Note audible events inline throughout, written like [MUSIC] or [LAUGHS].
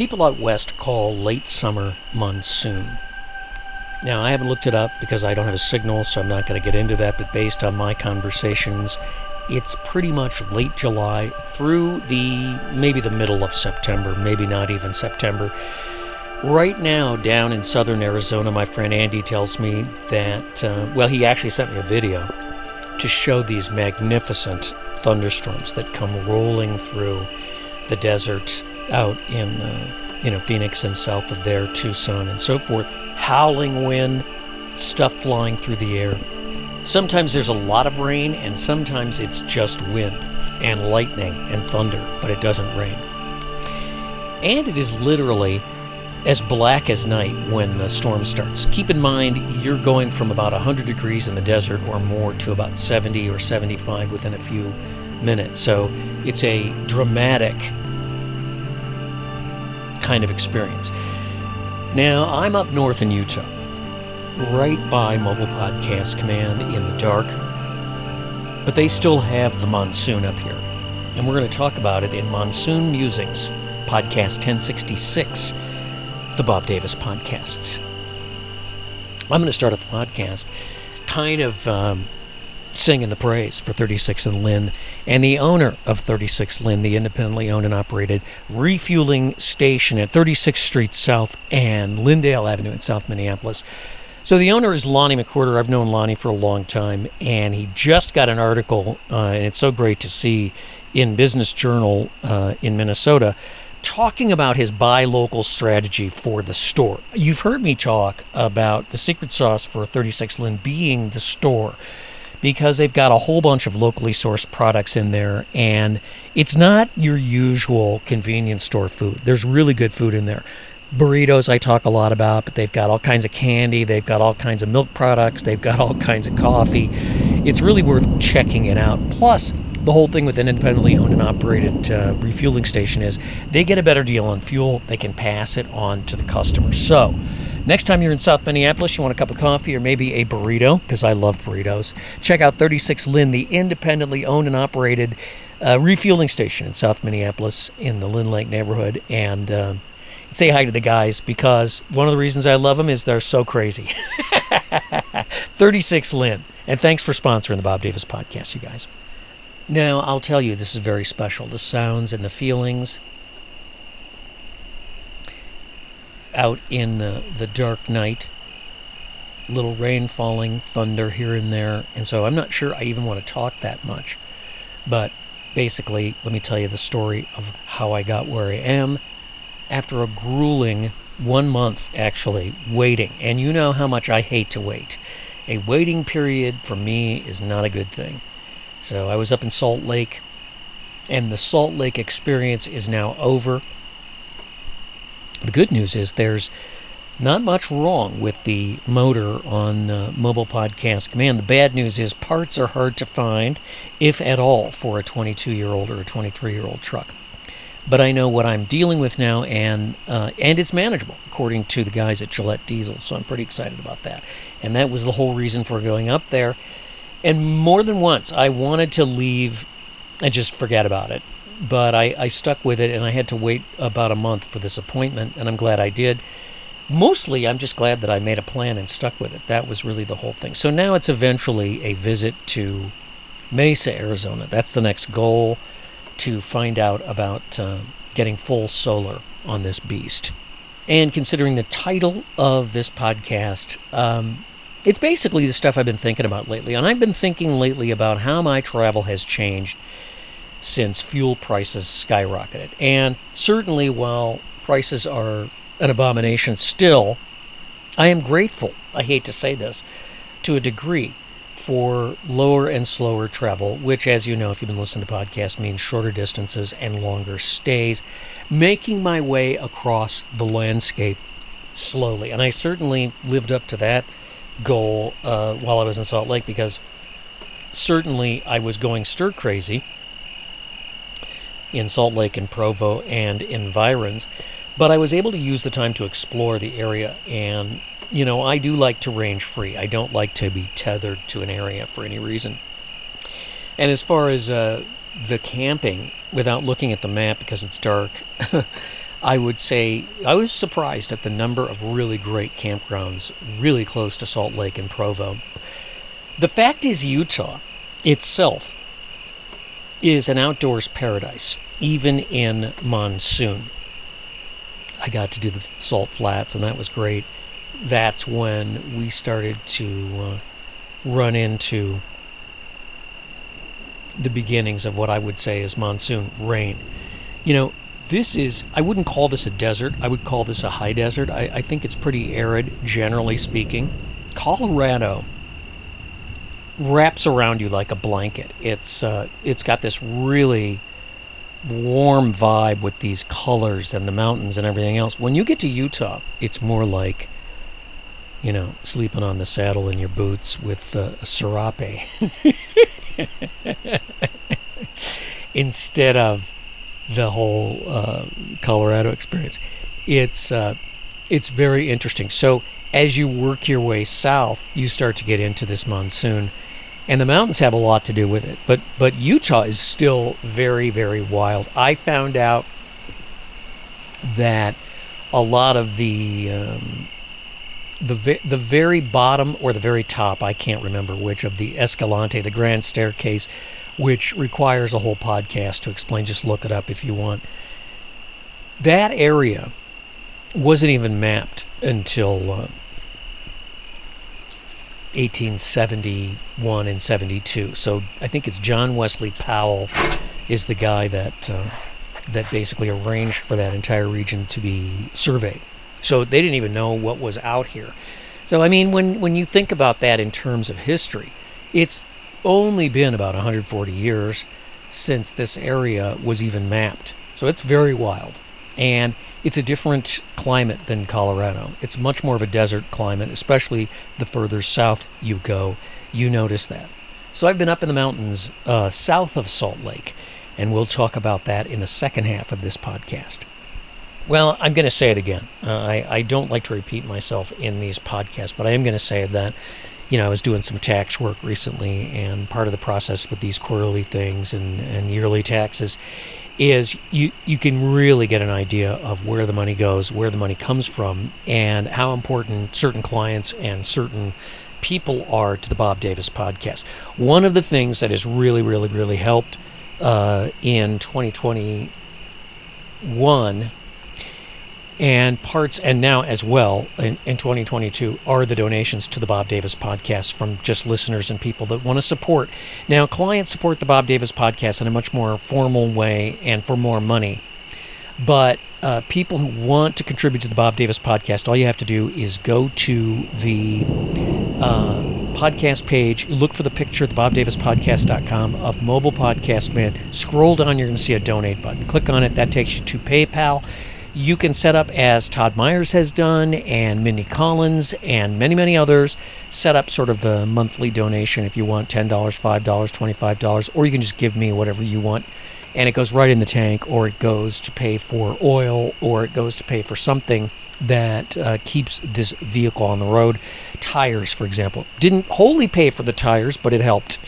people out west call late summer monsoon. Now, I haven't looked it up because I don't have a signal, so I'm not going to get into that, but based on my conversations, it's pretty much late July through the maybe the middle of September, maybe not even September. Right now, down in southern Arizona, my friend Andy tells me that, uh, well, he actually sent me a video to show these magnificent thunderstorms that come rolling through the desert out in, uh, you know, Phoenix and south of there, Tucson and so forth. Howling wind, stuff flying through the air. Sometimes there's a lot of rain, and sometimes it's just wind and lightning and thunder, but it doesn't rain. And it is literally as black as night when the storm starts. Keep in mind, you're going from about 100 degrees in the desert or more to about 70 or 75 within a few minutes. So it's a dramatic kind of experience. Now, I'm up north in Utah right by Mobile Podcast Command in the dark. But they still have the monsoon up here. And we're going to talk about it in Monsoon Musings, podcast 1066, the Bob Davis podcasts. I'm going to start off the podcast kind of um, singing the praise for 36 and Lynn and the owner of 36 Lyn, the independently owned and operated refueling station at 36th Street South and Lyndale Avenue in South Minneapolis. So the owner is Lonnie McQuirter. I've known Lonnie for a long time, and he just got an article, uh, and it's so great to see in Business Journal uh, in Minnesota talking about his buy local strategy for the store. You've heard me talk about the secret sauce for 36 Lyn being the store because they've got a whole bunch of locally sourced products in there and it's not your usual convenience store food. There's really good food in there burritos I talk a lot about, but they've got all kinds of candy, they've got all kinds of milk products, they've got all kinds of coffee. It's really worth checking it out. Plus, the whole thing with an independently owned and operated uh, refueling station is they get a better deal on fuel, they can pass it on to the customer. So, next time you're in South Minneapolis, you want a cup of coffee or maybe a burrito, because I love burritos, check out 36 Lyn, the independently owned and operated uh, refueling station in South Minneapolis in the Lyn-Lake neighborhood. And uh, say hi to the guys because one of the reasons I love them is they're so crazy. [LAUGHS] 36 Lyn. And thanks for sponsoring the Bob Davis podcast, you guys. Now, I'll tell you, this is very special. The sounds and the feelings out in the, the dark night, little rain falling, thunder here and there. And so I'm not sure I even want to talk that much. But basically, let me tell you the story of how I got where I am after a grueling one month actually waiting. And you know how much I hate to wait. A waiting period for me is not a good thing. So I was up in Salt Lake, and the Salt Lake experience is now over. The good news is there's not much wrong with the motor on uh, Mobile Podcast Command. The bad news is parts are hard to find, if at all, for a 22 year old or a 23 year old truck but I know what I'm dealing with now, and uh, and it's manageable according to the guys at Gillette Diesel. So I'm pretty excited about that. And that was the whole reason for going up there. And more than once, I wanted to leave and just forget about it, but I, I stuck with it, and I had to wait about a month for this appointment, and I'm glad I did. Mostly, I'm just glad that I made a plan and stuck with it. That was really the whole thing. So now it's eventually a visit to Mesa, Arizona. That's the next goal to find out about uh, getting full solar on this beast. And considering the title of this podcast, um, it's basically the stuff I've been thinking about lately. And I've been thinking lately about how my travel has changed since fuel prices skyrocketed. And certainly, while prices are an abomination still, I am grateful, I hate to say this, to a degree, for lower and slower travel, which, as you know, if you've been listening to the podcast, means shorter distances and longer stays, making my way across the landscape slowly. And I certainly lived up to that goal uh, while I was in Salt Lake because certainly I was going stir crazy in Salt Lake and Provo and environs, but I was able to use the time to explore the area and you know, I do like to range free. I don't like to be tethered to an area for any reason. And as far as uh, the camping, without looking at the map because it's dark, [LAUGHS] I would say I was surprised at the number of really great campgrounds really close to Salt Lake and Provo. The fact is, Utah itself is an outdoors paradise, even in monsoon. I got to do the salt flats, and that was great. That's when we started to uh, run into the beginnings of what I would say is monsoon rain. You know, this is, I wouldn't call this a desert. I would call this a high desert. I, I think it's pretty arid, generally speaking. Colorado wraps around you like a blanket. It's, uh, it's got this really warm vibe with these colors and the mountains and everything else. When you get to Utah, it's more like, you know, sleeping on the saddle in your boots with uh, a serape [LAUGHS] instead of the whole uh, Colorado experience. It's uh, it's very interesting. So as you work your way south, you start to get into this monsoon, and the mountains have a lot to do with it. But but Utah is still very very wild. I found out that a lot of the um, the the very bottom or the very top, I can't remember which of the Escalante, the grand staircase, which requires a whole podcast to explain. Just look it up if you want. That area wasn't even mapped until uh, 1871 and 72. So I think it's John Wesley Powell is the guy that uh, that basically arranged for that entire region to be surveyed. So they didn't even know what was out here. So I mean, when when you think about that in terms of history, it's only been about 140 years since this area was even mapped. So it's very wild. And it's a different climate than Colorado. It's much more of a desert climate, especially the further south you go. You notice that. So I've been up in the mountains uh, south of Salt Lake, and we'll talk about that in the second half of this podcast. Well, I'm going to say it again. Uh, I, I don't like to repeat myself in these podcasts, but I am going to say that, you know, I was doing some tax work recently, and part of the process with these quarterly things and, and yearly taxes is you, you can really get an idea of where the money goes, where the money comes from, and how important certain clients and certain people are to the Bob Davis podcast. One of the things that has really, really, really helped uh, in 2021 and parts and now as well in, in 2022 are the donations to the bob davis podcast from just listeners and people that want to support. Now clients support the bob davis podcast in a much more formal way and for more money. But uh, people who want to contribute to the bob davis podcast all you have to do is go to the uh, podcast page look for the picture at the bobdavispodcast.com of mobile podcast man scroll down you're going to see a donate button. Click on it that takes you to paypal you can set up as Todd Myers has done and Mindy Collins and many, many others. Set up sort of a monthly donation if you want $10, $5, $25, or you can just give me whatever you want. And it goes right in the tank, or it goes to pay for oil, or it goes to pay for something that uh, keeps this vehicle on the road. Tires, for example. Didn't wholly pay for the tires, but it helped.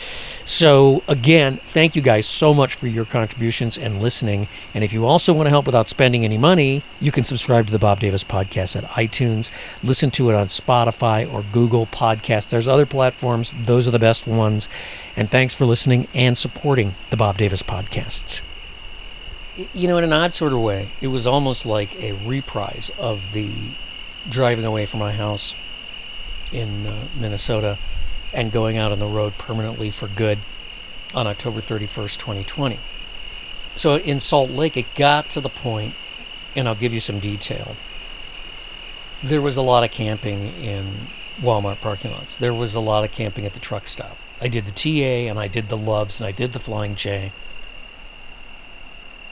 So, again, thank you guys so much for your contributions and listening. And if you also want to help without spending any money, you can subscribe to the Bob Davis Podcast at iTunes, listen to it on Spotify or Google Podcasts. There's other platforms, those are the best ones. And thanks for listening and supporting the Bob Davis Podcasts you know, in an odd sort of way, it was almost like a reprise of the driving away from my house in uh, Minnesota and going out on the road permanently for good on October 31st, 2020. So in Salt Lake, it got to the point, and I'll give you some detail. There was a lot of camping in Walmart parking lots. There was a lot of camping at the truck stop. I did the TA and I did the Loves and I did the Flying J.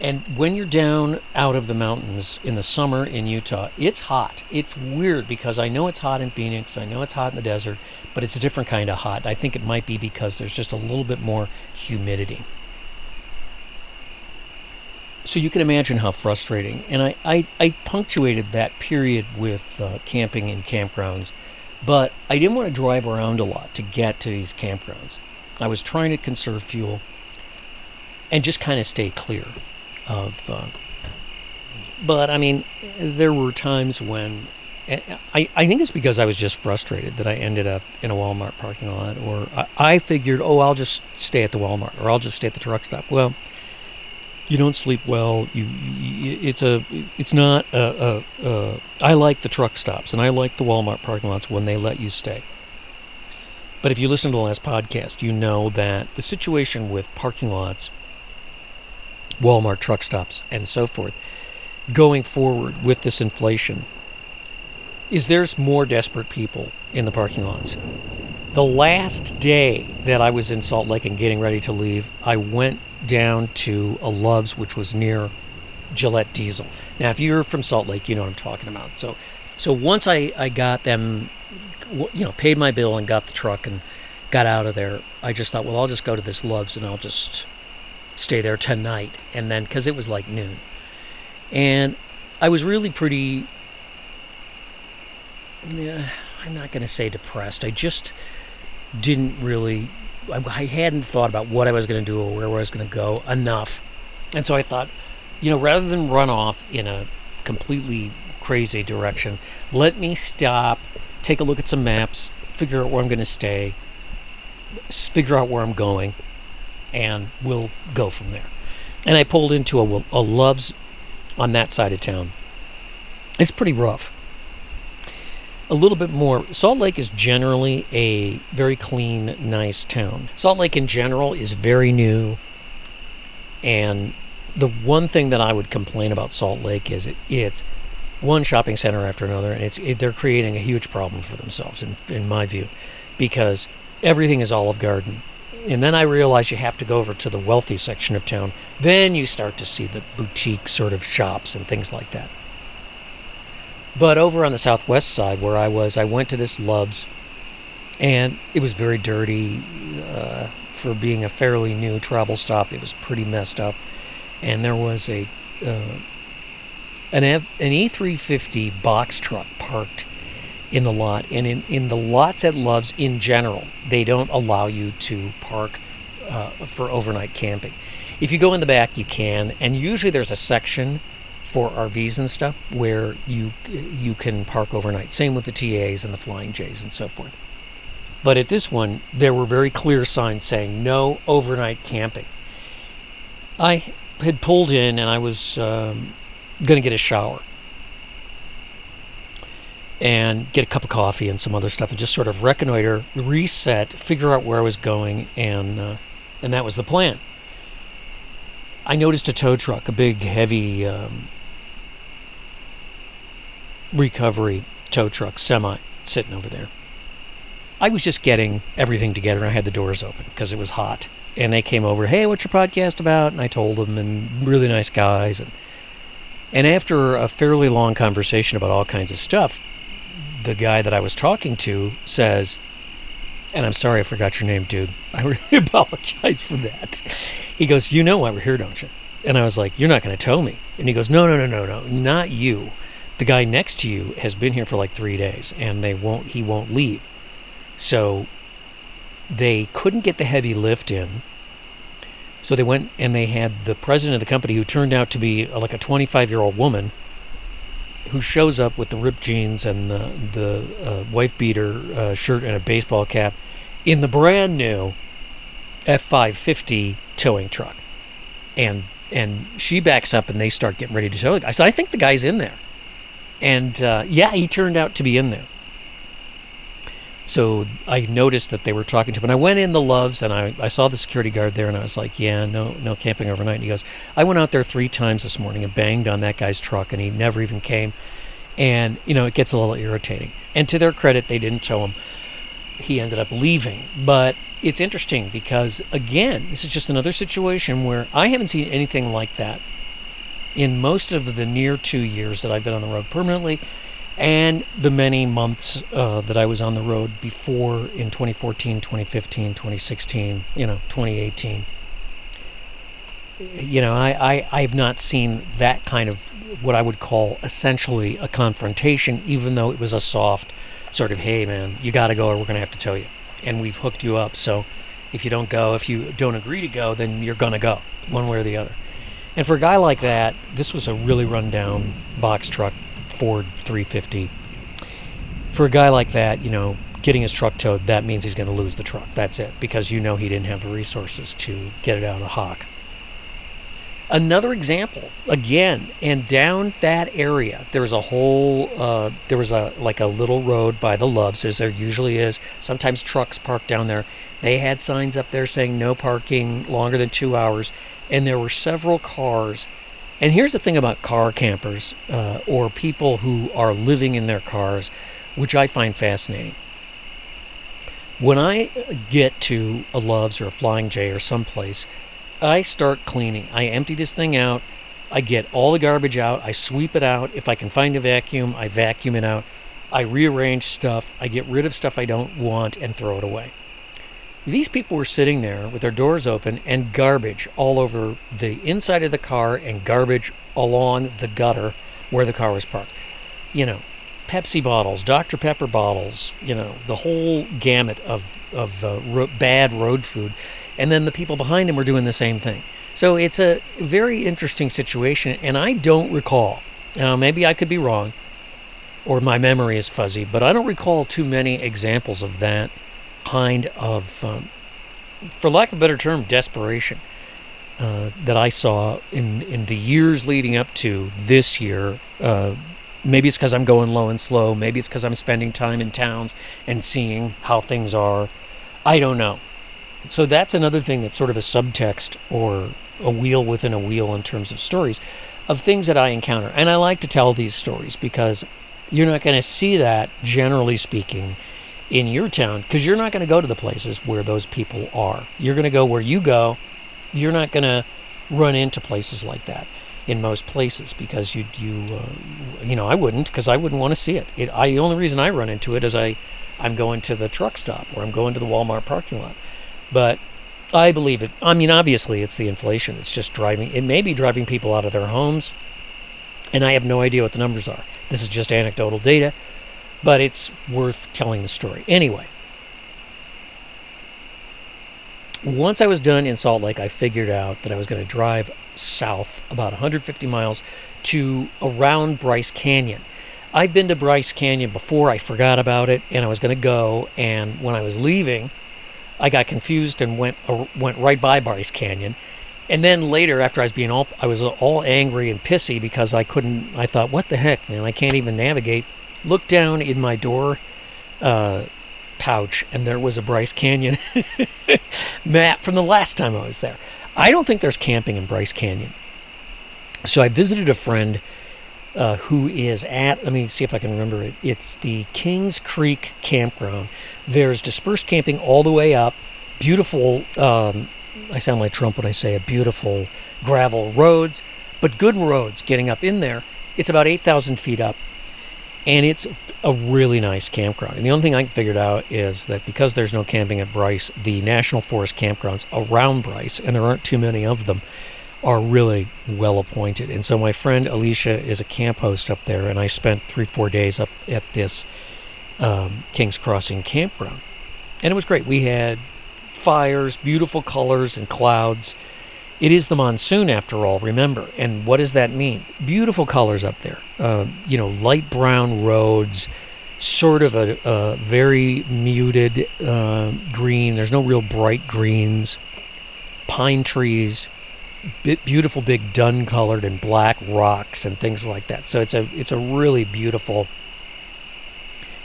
And when you're down out of the mountains in the summer in Utah, it's hot. It's weird because I know it's hot in Phoenix, I know it's hot in the desert, but it's a different kind of hot. I think it might be because there's just a little bit more humidity. So you can imagine how frustrating. And I, I, I punctuated that period with uh, camping in campgrounds, but I didn't want to drive around a lot to get to these campgrounds. I was trying to conserve fuel and just kind of stay clear of uh, but I mean, there were times when I, I think it's because I was just frustrated that I ended up in a Walmart parking lot, or I, I figured, oh, I'll just stay at the Walmart, or I'll just stay at the truck stop. Well, you don't sleep well. You, you it's a, it's not a, a, a. I like the truck stops, and I like the Walmart parking lots when they let you stay. But if you listen to the last podcast, you know that the situation with parking lots, Walmart truck stops, and so forth, going forward with this inflation is there's more desperate people in the parking lots. The last day that I was in Salt Lake and getting ready to leave, I went down to a Love's, which was near Gillette Diesel. Now, if you're from Salt Lake, you know what I'm talking about. So, so once I, I got them, you know, paid my bill and got the truck and got out of there, I just thought, well, I'll just go to this Love's and I'll just stay there tonight. And then, because it was like noon. And I was really pretty yeah, I'm not going to say depressed. I just didn't really, I, I hadn't thought about what I was going to do or where I was going to go enough. And so I thought, you know, rather than run off in a completely crazy direction, let me stop, take a look at some maps, figure out where I'm going to stay, figure out where I'm going, and we'll go from there. And I pulled into a, a Love's on that side of town. It's pretty rough a little bit more. Salt Lake is generally a very clean, nice town. Salt Lake in general is very new. And the one thing that I would complain about Salt Lake is it, it's one shopping center after another, and it's it, they're creating a huge problem for themselves, in, in my view, because everything is Olive Garden. And then I realize you have to go over to the wealthy section of town. Then you start to see the boutique sort of shops and things like that. But over on the southwest side where I was, I went to this Love's, and it was very dirty uh, for being a fairly new travel stop. It was pretty messed up, and there was a uh, an an E350 box truck parked in the lot, and in in the lots at Love's in general, they don't allow you to park uh, for overnight camping. If you go in the back, you can, and usually there's a section for RVs and stuff where you you can park overnight. Same with the TAs and the Flying J's and so forth. But at this one, there were very clear signs saying no overnight camping. I had pulled in and I was um, going to get a shower and get a cup of coffee and some other stuff and just sort of reconnoiter, reset, figure out where I was going, and uh, and that was the plan. I noticed a tow truck, a big, heavy um, recovery tow truck semi sitting over there. I was just getting everything together and I had the doors open because it was hot. And they came over, hey, what's your podcast about? And I told them, and really nice guys. And, and after a fairly long conversation about all kinds of stuff, the guy that I was talking to says, and I'm sorry I forgot your name, dude. [LAUGHS] I really apologize for that. He goes, You know why we're here, don't you? And I was like, You're not going to tell me. And he goes, No, no, no, no, no, not you the guy next to you has been here for like three days and they won't he won't leave so they couldn't get the heavy lift in so they went and they had the president of the company who turned out to be uh, like a 25 year old woman who shows up with the ripped jeans and the the uh, wife beater uh, shirt and a baseball cap in the brand new F550 towing truck and and she backs up and they start getting ready to tow. I said, I think the guy's in there. And uh, yeah, he turned out to be in there. So I noticed that they were talking to him. And I went in the Loves and I, I saw the security guard there and I was like, yeah, no, no camping overnight. And he goes, I went out there three times this morning and banged on that guy's truck and he never even came. And, you know, it gets a little irritating. And to their credit, they didn't tow him. He ended up leaving. But it's interesting because, again, this is just another situation where I haven't seen anything like that in most of the near two years that I've been on the road permanently and the many months uh, that I was on the road before in 2014, 2015, 2016, you know, 2018. You know, I, I, I've not seen that kind of what I would call essentially a confrontation, even though it was a soft sort of, hey, man, you got to go or we're going to have to tell you. And we've hooked you up. So if you don't go, if you don't agree to go, then you're going to go one way or the other. And for a guy like that, this was a really rundown box truck, Ford 350. For a guy like that, you know, getting his truck towed, that means he's going to lose the truck. That's it, because you know he didn't have the resources to get it out of hock. Another example, again, and down that area, there was a whole, uh, there was a like a little road by the Loves, as there usually is. Sometimes trucks park down there. They had signs up there saying no parking longer than two hours, and there were several cars. And here's the thing about car campers uh, or people who are living in their cars, which I find fascinating. When I get to a Love's or a Flying J or someplace, I start cleaning. I empty this thing out. I get all the garbage out. I sweep it out. If I can find a vacuum, I vacuum it out. I rearrange stuff. I get rid of stuff I don't want and throw it away. These people were sitting there with their doors open and garbage all over the inside of the car and garbage along the gutter where the car was parked. You know, Pepsi bottles, Dr. Pepper bottles, you know, the whole gamut of, of uh, ro- bad road food and then the people behind him were doing the same thing. So it's a very interesting situation, and I don't recall. you Now, maybe I could be wrong, or my memory is fuzzy, but I don't recall too many examples of that kind of, um, for lack of a better term, desperation uh, that I saw in in the years leading up to this year. Uh, maybe it's because I'm going low and slow. Maybe it's because I'm spending time in towns and seeing how things are. I don't know. So that's another thing that's sort of a subtext or a wheel within a wheel in terms of stories of things that I encounter. And I like to tell these stories because you're not going to see that, generally speaking, in your town because you're not going to go to the places where those people are. You're going to go where you go. You're not going to run into places like that in most places because you you uh, you know I wouldn't because I wouldn't want to see it. it I, the only reason I run into it is I I'm going to the truck stop or I'm going to the Walmart parking lot. But I believe it. I mean, obviously, it's the inflation. It's just driving, it may be driving people out of their homes. And I have no idea what the numbers are. This is just anecdotal data, but it's worth telling the story. Anyway, once I was done in Salt Lake, I figured out that I was going to drive south about 150 miles to around Bryce Canyon. I've been to Bryce Canyon before, I forgot about it, and I was going to go. And when I was leaving, I got confused and went went right by Bryce Canyon. And then later, after I was being all, I was all angry and pissy because I couldn't. I thought, what the heck, man? I can't even navigate. Looked down in my door uh, pouch, and there was a Bryce Canyon [LAUGHS] map from the last time I was there. I don't think there's camping in Bryce Canyon. So I visited a friend uh, who is at, let me see if I can remember it. It's the Kings Creek Campground. There's dispersed camping all the way up, beautiful, um, I sound like Trump when I say a beautiful gravel roads, but good roads getting up in there. It's about 8,000 feet up, and it's a really nice campground. And the only thing I figured out is that because there's no camping at Bryce, the National Forest campgrounds around Bryce, and there aren't too many of them, are really well appointed. And so my friend Alicia is a camp host up there, and I spent three, four days up at this um, King's Crossing campground. And it was great. We had fires, beautiful colors, and clouds. It is the monsoon, after all, remember. And what does that mean? Beautiful colors up there. Uh, you know, light brown roads, sort of a, a very muted uh, green. There's no real bright greens. Pine trees, beautiful big dun colored and black rocks and things like that. So it's a it's a really beautiful.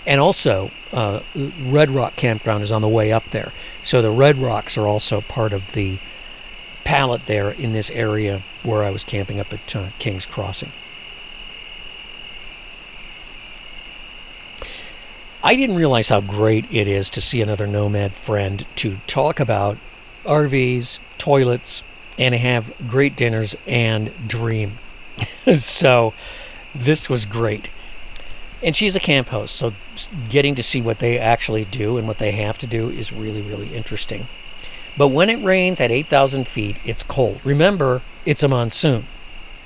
And also, uh, Red Rock Campground is on the way up there. So the Red Rocks are also part of the palette there in this area where I was camping up at uh, King's Crossing. I didn't realize how great it is to see another nomad friend to talk about RVs, toilets, and have great dinners and dream. [LAUGHS] so this was great. And she's a camp host, so getting to see what they actually do and what they have to do is really, really interesting. But when it rains at 8,000 feet, it's cold. Remember, it's a monsoon,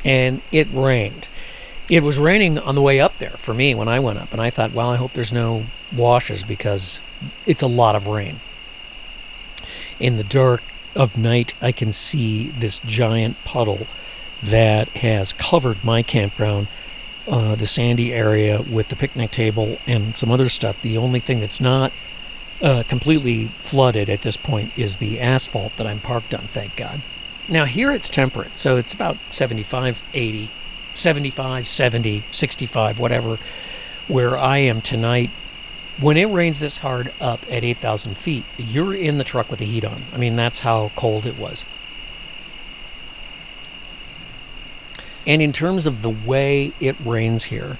and it rained. It was raining on the way up there for me when I went up, and I thought, well, I hope there's no washes because it's a lot of rain. In the dark, of night, I can see this giant puddle that has covered my campground, uh, the sandy area with the picnic table and some other stuff. The only thing that's not uh, completely flooded at this point is the asphalt that I'm parked on, thank God. Now, here it's temperate, so it's about 75, 80, 75, 70, 65, whatever. Where I am tonight, when it rains this hard up at 8,000 feet, you're in the truck with the heat on. I mean, that's how cold it was. And in terms of the way it rains here,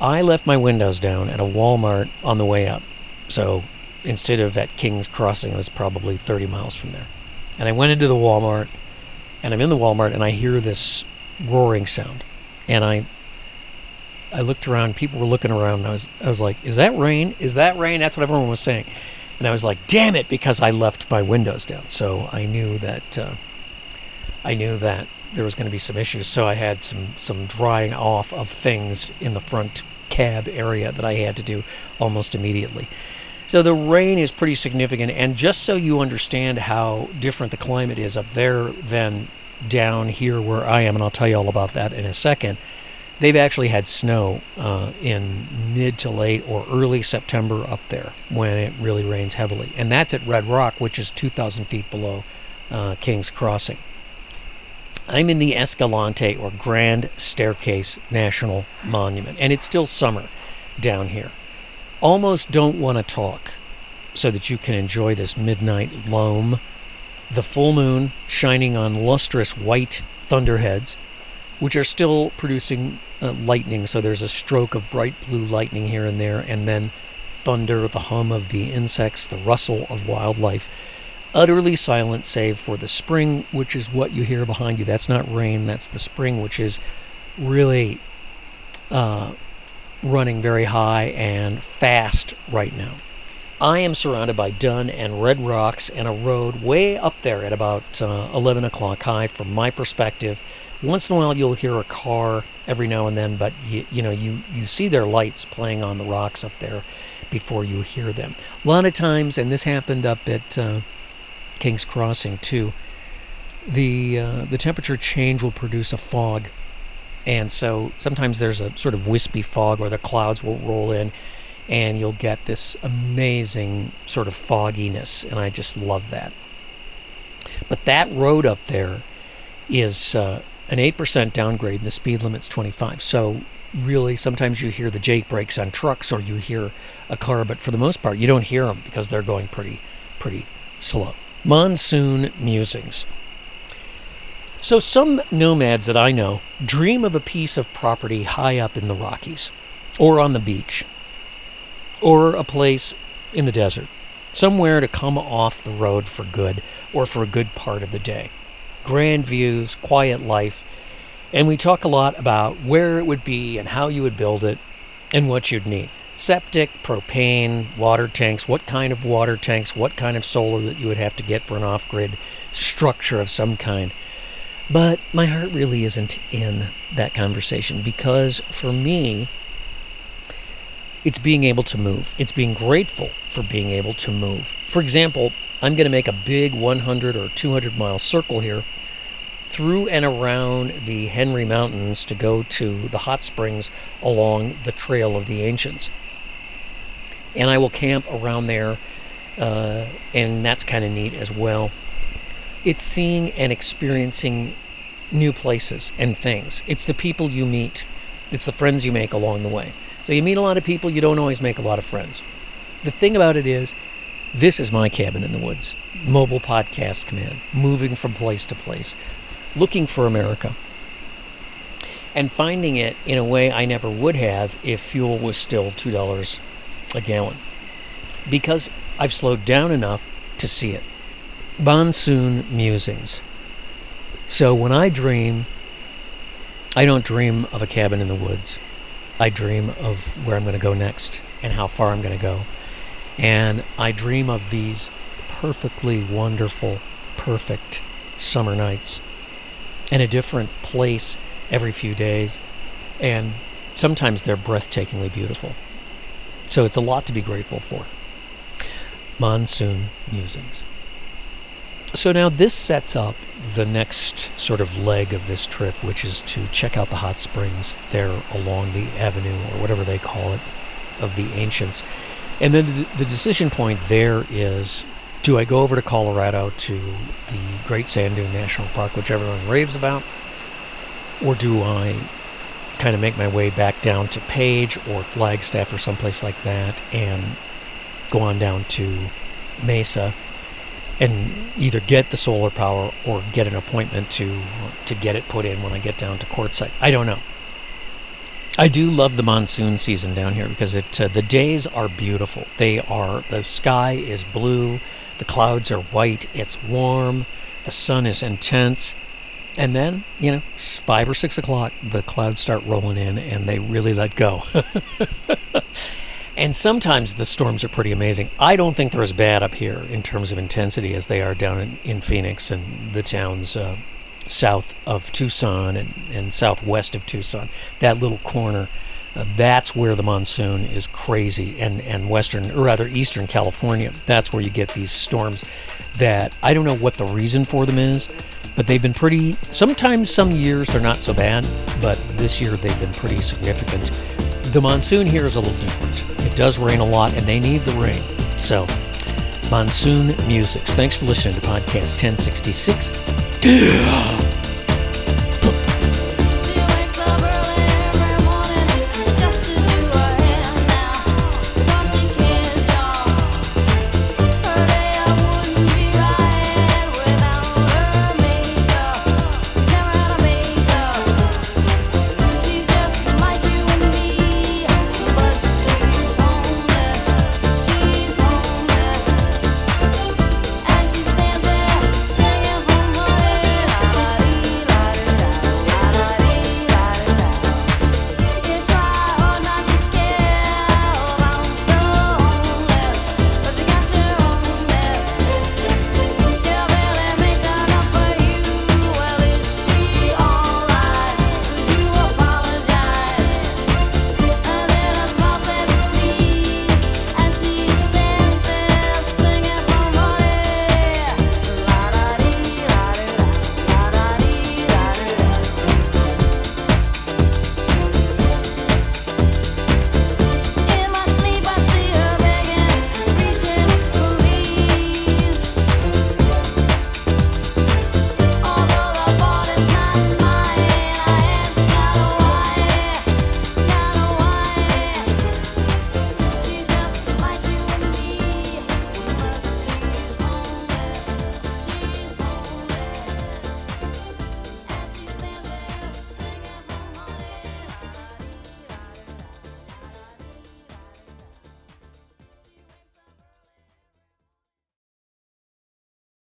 I left my windows down at a Walmart on the way up. So instead of at King's Crossing, it was probably 30 miles from there. And I went into the Walmart, and I'm in the Walmart, and I hear this roaring sound. And I I looked around, people were looking around, and I was I was like, "Is that rain? Is that rain?" That's what everyone was saying. And I was like, "Damn it!" Because I left my windows down, so I knew that uh, I knew that there was going to be some issues. So I had some some drying off of things in the front cab area that I had to do almost immediately. So the rain is pretty significant, and just so you understand how different the climate is up there than down here where I am, and I'll tell you all about that in a second. They've actually had snow uh, in mid to late or early September up there when it really rains heavily, and that's at Red Rock, which is 2,000 feet below uh, King's Crossing. I'm in the Escalante or Grand Staircase National Monument, and it's still summer down here. Almost don't want to talk so that you can enjoy this midnight loam. The full moon shining on lustrous white thunderheads, which are still producing uh, lightning. So there's a stroke of bright blue lightning here and there, and then thunder, the hum of the insects, the rustle of wildlife utterly silent save for the spring, which is what you hear behind you. That's not rain, that's the spring, which is really uh, running very high and fast right now. I am surrounded by dun and red rocks and a road way up there at about uh, 11 o'clock high from my perspective. Once in a while, you'll hear a car every now and then, but you, you know you you see their lights playing on the rocks up there before you hear them. A lot of times, and this happened up at uh, King's Crossing too, the uh, the temperature change will produce a fog, and so sometimes there's a sort of wispy fog, or the clouds will roll in, and you'll get this amazing sort of fogginess, and I just love that. But that road up there is uh, an eight percent downgrade, and the speed limit's 25. So really, sometimes you hear the jake brakes on trucks, or you hear a car, but for the most part, you don't hear them because they're going pretty pretty slow. Monsoon Musings. So, some nomads that I know dream of a piece of property high up in the Rockies, or on the beach, or a place in the desert, somewhere to come off the road for good or for a good part of the day. Grand views, quiet life, and we talk a lot about where it would be and how you would build it and what you'd need septic, propane, water tanks, what kind of water tanks, what kind of solar that you would have to get for an off grid structure of some kind. But my heart really isn't in that conversation because for me, it's being able to move. It's being grateful for being able to move. For example, I'm going to make a big 100 or 200 mile circle here through and around the Henry Mountains to go to the hot springs along the Trail of the Ancients and I will camp around there, uh, and that's kind of neat as well. It's seeing and experiencing new places and things. It's the people you meet, it's the friends you make along the way. So you meet a lot of people, you don't always make a lot of friends. The thing about it is, this is my cabin in the woods, mobile podcast command, moving from place to place, looking for America, and finding it in a way I never would have if fuel was still $2 a gallon because I've slowed down enough to see it. Monsoon musings. So when I dream, I don't dream of a cabin in the woods. I dream of where I'm going to go next and how far I'm going to go. And I dream of these perfectly wonderful, perfect summer nights in a different place every few days. And sometimes they're breathtakingly beautiful. So it's a lot to be grateful for. Monsoon Musings. So now this sets up the next sort of leg of this trip, which is to check out the hot springs there along the avenue or whatever they call it of the ancients. And then the, decision point there is do I go over to Colorado to the Great Sand Dune National Park, which everyone raves about, or do I kind of make my way back down to Page or Flagstaff or someplace like that and go on down to Mesa and either get the solar power or get an appointment to to get it put in when I get down to Quartzsite. I don't know. I do love the monsoon season down here because it uh, the days are beautiful. They are the sky is blue, the clouds are white, it's warm, the sun is intense, and then you know five or six o'clock the clouds start rolling in and they really let go. [LAUGHS] And sometimes the storms are pretty amazing. I don't think they're as bad up here in terms of intensity as they are down in, in Phoenix and the towns uh, south of Tucson and, and southwest of Tucson. That little corner, uh, that's where the monsoon is crazy. And, and western, or rather eastern California, that's where you get these storms that I don't know what the reason for them is, but they've been pretty, sometimes some years they're not so bad, but this year they've been pretty significant. The monsoon here is a little different. It does rain a lot, and they need the rain. So, monsoon musics. Thanks for listening to podcast 1066.